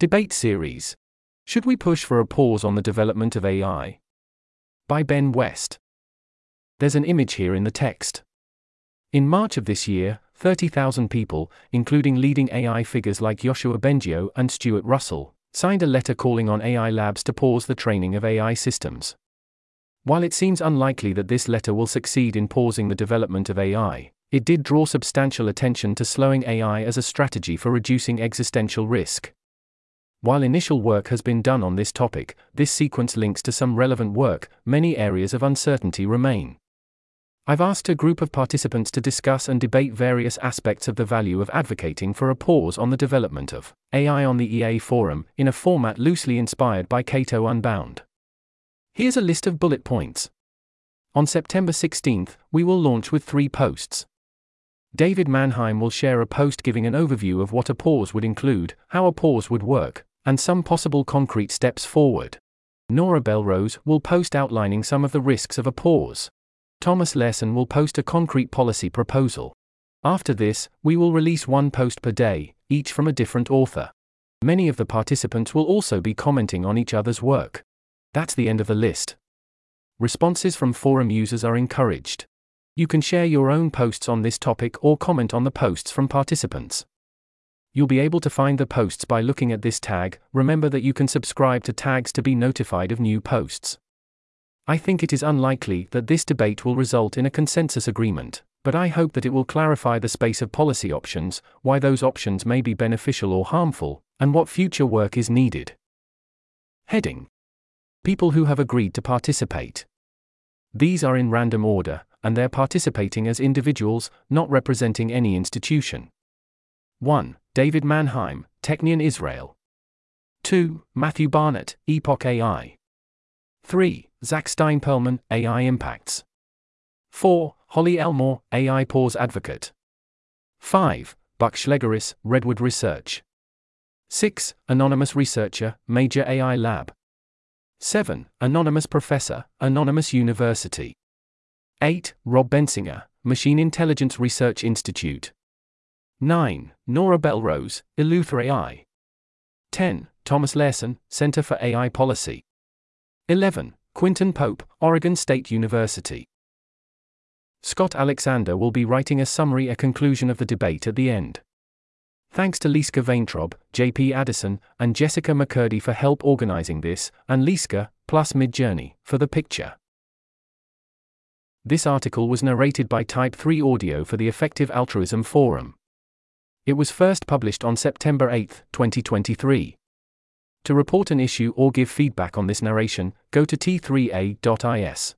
Debate Series Should we push for a pause on the development of AI? By Ben West. There's an image here in the text. In March of this year, 30,000 people, including leading AI figures like Yoshua Bengio and Stuart Russell, signed a letter calling on AI labs to pause the training of AI systems. While it seems unlikely that this letter will succeed in pausing the development of AI, it did draw substantial attention to slowing AI as a strategy for reducing existential risk. While initial work has been done on this topic, this sequence links to some relevant work, many areas of uncertainty remain. I've asked a group of participants to discuss and debate various aspects of the value of advocating for a pause on the development of AI on the EA forum, in a format loosely inspired by Cato Unbound. Here's a list of bullet points. On September 16th, we will launch with three posts. David Manheim will share a post giving an overview of what a pause would include, how a pause would work, and some possible concrete steps forward. Nora Belrose will post outlining some of the risks of a pause. Thomas Larsen will post a concrete policy proposal. After this, we will release one post per day, each from a different author. Many of the participants will also be commenting on each other's work. That's the end of the list. Responses from forum users are encouraged. You can share your own posts on this topic or comment on the posts from participants. You'll be able to find the posts by looking at this tag. Remember that you can subscribe to tags to be notified of new posts. I think it is unlikely that this debate will result in a consensus agreement, but I hope that it will clarify the space of policy options, why those options may be beneficial or harmful, and what future work is needed. Heading People who have agreed to participate. These are in random order, and they're participating as individuals, not representing any institution. 1. David Manheim, Technion Israel. 2. Matthew Barnett, Epoch AI. 3. Zach Steinperlman, AI Impacts. 4. Holly Elmore, AI Pause Advocate. 5. Buck Shlegeris, Redwood Research. 6. Anonymous Researcher, Major AI Lab. 7. Anonymous Professor, Anonymous University. 8. Rob Bensinger, Machine Intelligence Research Institute. 9. Nora Belrose, Eleuther AI. 10. Thomas Larsen, Center for AI Policy. 11. Quintin Pope, Oregon State University. Scott Alexander will be writing a summary a conclusion of the debate at the end. Thanks to Lizka Vaintrob, JP Addison, and Jessica McCurdy for help organizing this, and Lizka, plus Midjourney, for the picture. This article was narrated by Type 3 Audio for the Effective Altruism Forum. It was first published on September 8, 2023. To report an issue or give feedback on this narration, go to t3a.is.